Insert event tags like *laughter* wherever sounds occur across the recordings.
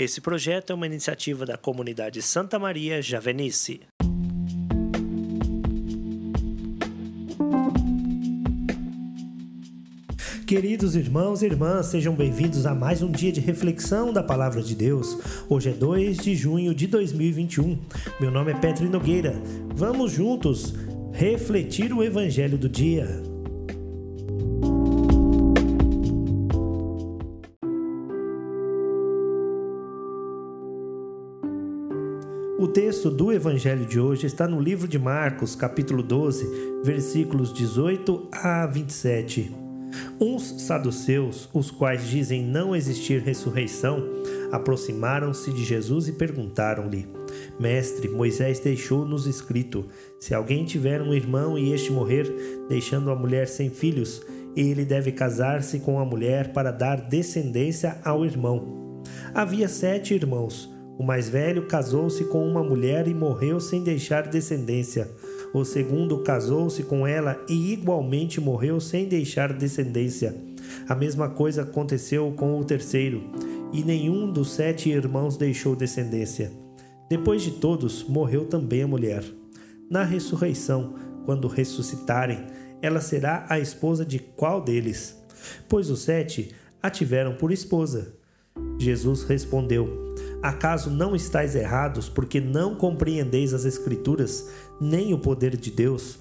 Esse projeto é uma iniciativa da comunidade Santa Maria Javenice. Queridos irmãos e irmãs, sejam bem-vindos a mais um dia de reflexão da Palavra de Deus. Hoje é 2 de junho de 2021. Meu nome é Petri Nogueira. Vamos juntos refletir o Evangelho do dia. O texto do Evangelho de hoje está no livro de Marcos, capítulo 12, versículos 18 a 27. Uns saduceus, os quais dizem não existir ressurreição, aproximaram-se de Jesus e perguntaram-lhe: Mestre, Moisés deixou-nos escrito: se alguém tiver um irmão e este morrer, deixando a mulher sem filhos, ele deve casar-se com a mulher para dar descendência ao irmão. Havia sete irmãos. O mais velho casou-se com uma mulher e morreu sem deixar descendência. O segundo casou-se com ela e igualmente morreu sem deixar descendência. A mesma coisa aconteceu com o terceiro, e nenhum dos sete irmãos deixou descendência. Depois de todos, morreu também a mulher. Na ressurreição, quando ressuscitarem, ela será a esposa de qual deles? Pois os sete a tiveram por esposa. Jesus respondeu: Acaso não estáis errados porque não compreendeis as Escrituras, nem o poder de Deus?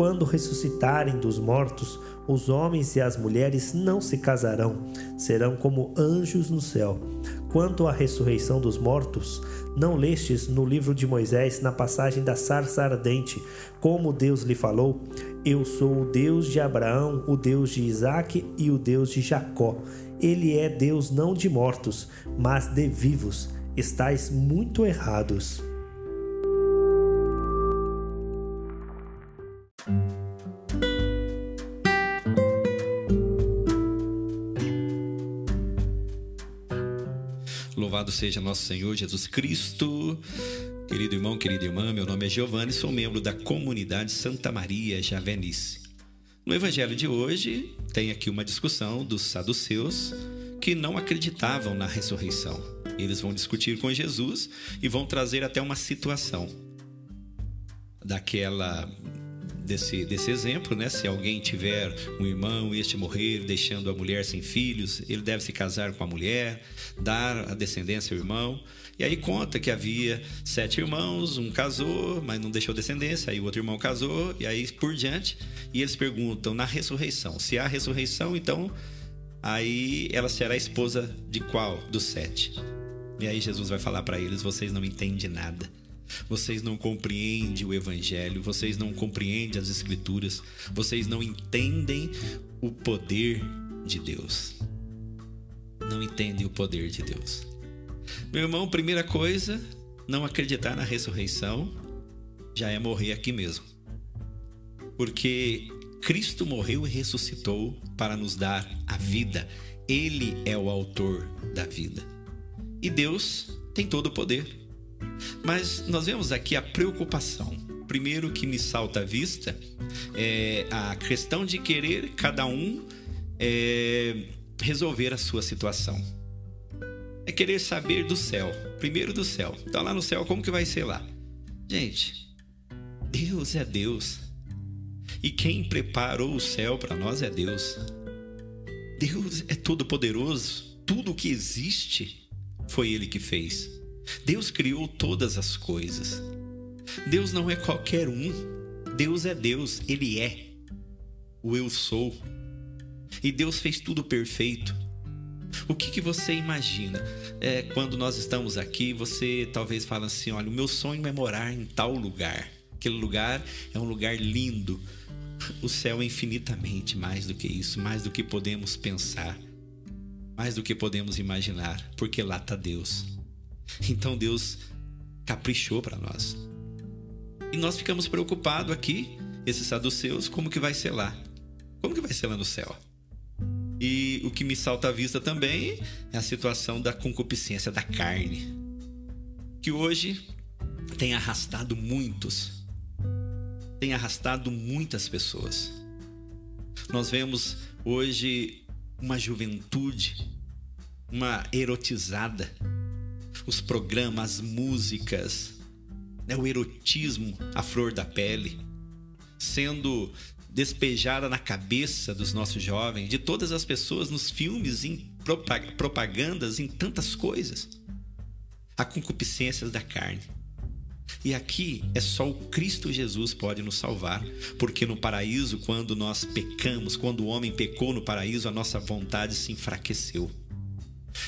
Quando ressuscitarem dos mortos, os homens e as mulheres não se casarão, serão como anjos no céu. Quanto à ressurreição dos mortos, não lestes no livro de Moisés, na passagem da sarça ardente, como Deus lhe falou: Eu sou o Deus de Abraão, o Deus de Isaque e o Deus de Jacó. Ele é Deus não de mortos, mas de vivos. Estais muito errados. Louvado seja nosso Senhor Jesus Cristo. Querido irmão, querida irmã, meu nome é Giovanni, sou membro da comunidade Santa Maria Javenice. No evangelho de hoje, tem aqui uma discussão dos saduceus que não acreditavam na ressurreição. Eles vão discutir com Jesus e vão trazer até uma situação daquela desse, desse exemplo, né? Se alguém tiver um irmão e este morrer, deixando a mulher sem filhos, ele deve se casar com a mulher, dar a descendência ao irmão. E aí conta que havia sete irmãos, um casou, mas não deixou descendência, aí o outro irmão casou, e aí por diante. E eles perguntam na ressurreição: se há ressurreição, então aí ela será esposa de qual dos sete? E aí Jesus vai falar para eles: vocês não entendem nada. Vocês não compreendem o Evangelho, vocês não compreendem as Escrituras, vocês não entendem o poder de Deus. Não entendem o poder de Deus. Meu irmão, primeira coisa, não acreditar na ressurreição já é morrer aqui mesmo. Porque Cristo morreu e ressuscitou para nos dar a vida. Ele é o autor da vida. E Deus tem todo o poder. Mas nós vemos aqui a preocupação. Primeiro que me salta à vista é a questão de querer cada um é, resolver a sua situação. É querer saber do céu, primeiro do céu. Então lá no céu, como que vai ser lá? Gente, Deus é Deus. E quem preparou o céu para nós é Deus. Deus é todo poderoso. Tudo que existe foi ele que fez. Deus criou todas as coisas. Deus não é qualquer um. Deus é Deus, Ele é o eu sou. E Deus fez tudo perfeito. O que, que você imagina? É, quando nós estamos aqui, você talvez fala assim: olha, o meu sonho é morar em tal lugar. Aquele lugar é um lugar lindo. O céu é infinitamente mais do que isso, mais do que podemos pensar, mais do que podemos imaginar, porque lá está Deus. *laughs* Então Deus caprichou para nós. E nós ficamos preocupados aqui, esses saduceus, como que vai ser lá? Como que vai ser lá no céu? E o que me salta à vista também é a situação da concupiscência da carne, que hoje tem arrastado muitos, tem arrastado muitas pessoas. Nós vemos hoje uma juventude, uma erotizada, os programas, as músicas, né, o erotismo à flor da pele, sendo despejada na cabeça dos nossos jovens, de todas as pessoas nos filmes, em propagandas, em tantas coisas. A concupiscências da carne. E aqui é só o Cristo Jesus pode nos salvar, porque no paraíso, quando nós pecamos, quando o homem pecou no paraíso, a nossa vontade se enfraqueceu.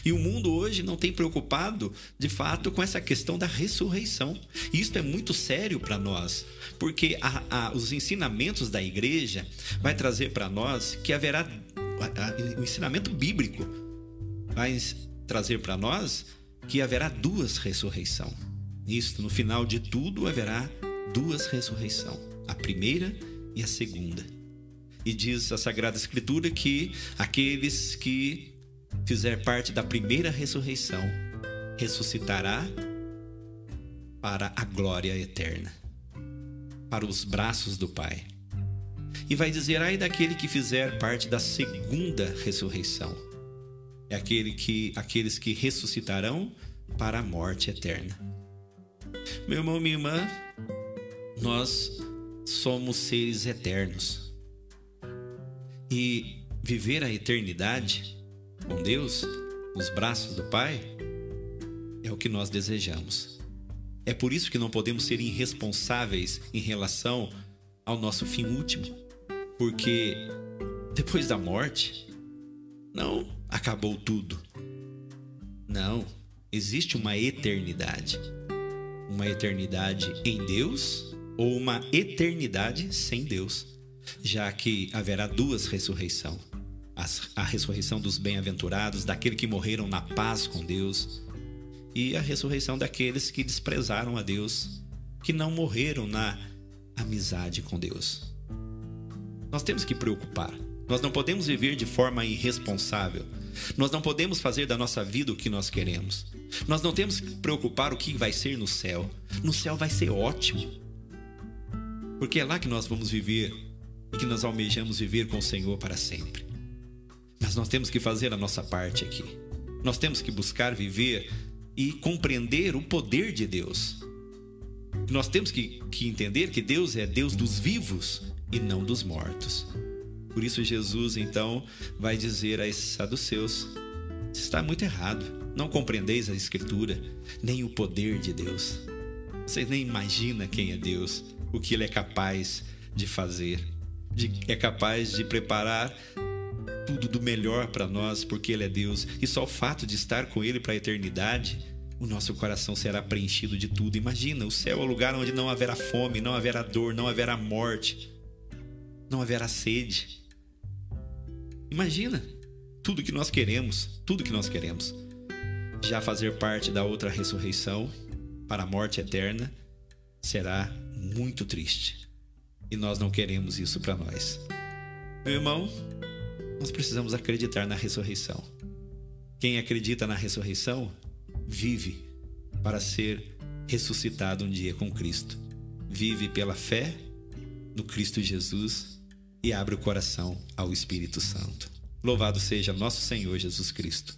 E o mundo hoje não tem preocupado, de fato, com essa questão da ressurreição. E isso é muito sério para nós, porque a, a, os ensinamentos da igreja vai trazer para nós que haverá o ensinamento bíblico vai trazer para nós que haverá duas ressurreição. Isto, no final de tudo, haverá duas ressurreição, a primeira e a segunda. E diz a Sagrada Escritura que aqueles que fizer parte da primeira ressurreição, ressuscitará para a glória eterna, para os braços do Pai. E vai dizer: ai daquele que fizer parte da segunda ressurreição. É aquele que, aqueles que ressuscitarão para a morte eterna. Meu irmão, minha irmã, nós somos seres eternos. E viver a eternidade com Deus, nos braços do Pai, é o que nós desejamos. É por isso que não podemos ser irresponsáveis em relação ao nosso fim último, porque depois da morte, não acabou tudo. Não, existe uma eternidade. Uma eternidade em Deus ou uma eternidade sem Deus, já que haverá duas ressurreições a ressurreição dos bem-aventurados, daqueles que morreram na paz com Deus, e a ressurreição daqueles que desprezaram a Deus, que não morreram na amizade com Deus. Nós temos que preocupar. Nós não podemos viver de forma irresponsável. Nós não podemos fazer da nossa vida o que nós queremos. Nós não temos que preocupar o que vai ser no céu. No céu vai ser ótimo. Porque é lá que nós vamos viver e que nós almejamos viver com o Senhor para sempre. Mas nós temos que fazer a nossa parte aqui. Nós temos que buscar viver e compreender o poder de Deus. Nós temos que, que entender que Deus é Deus dos vivos e não dos mortos. Por isso, Jesus então vai dizer a esses saduceus: está muito errado, não compreendeis a Escritura, nem o poder de Deus. Vocês nem imaginam quem é Deus, o que Ele é capaz de fazer. De, é capaz de preparar tudo do melhor para nós, porque Ele é Deus. E só o fato de estar com Ele para a eternidade, o nosso coração será preenchido de tudo. Imagina, o céu é o lugar onde não haverá fome, não haverá dor, não haverá morte, não haverá sede. Imagina tudo que nós queremos, tudo que nós queremos. Já fazer parte da outra ressurreição para a morte eterna será muito triste. E nós não queremos isso para nós. Meu irmão, nós precisamos acreditar na ressurreição. Quem acredita na ressurreição vive para ser ressuscitado um dia com Cristo. Vive pela fé no Cristo Jesus e abre o coração ao Espírito Santo. Louvado seja nosso Senhor Jesus Cristo.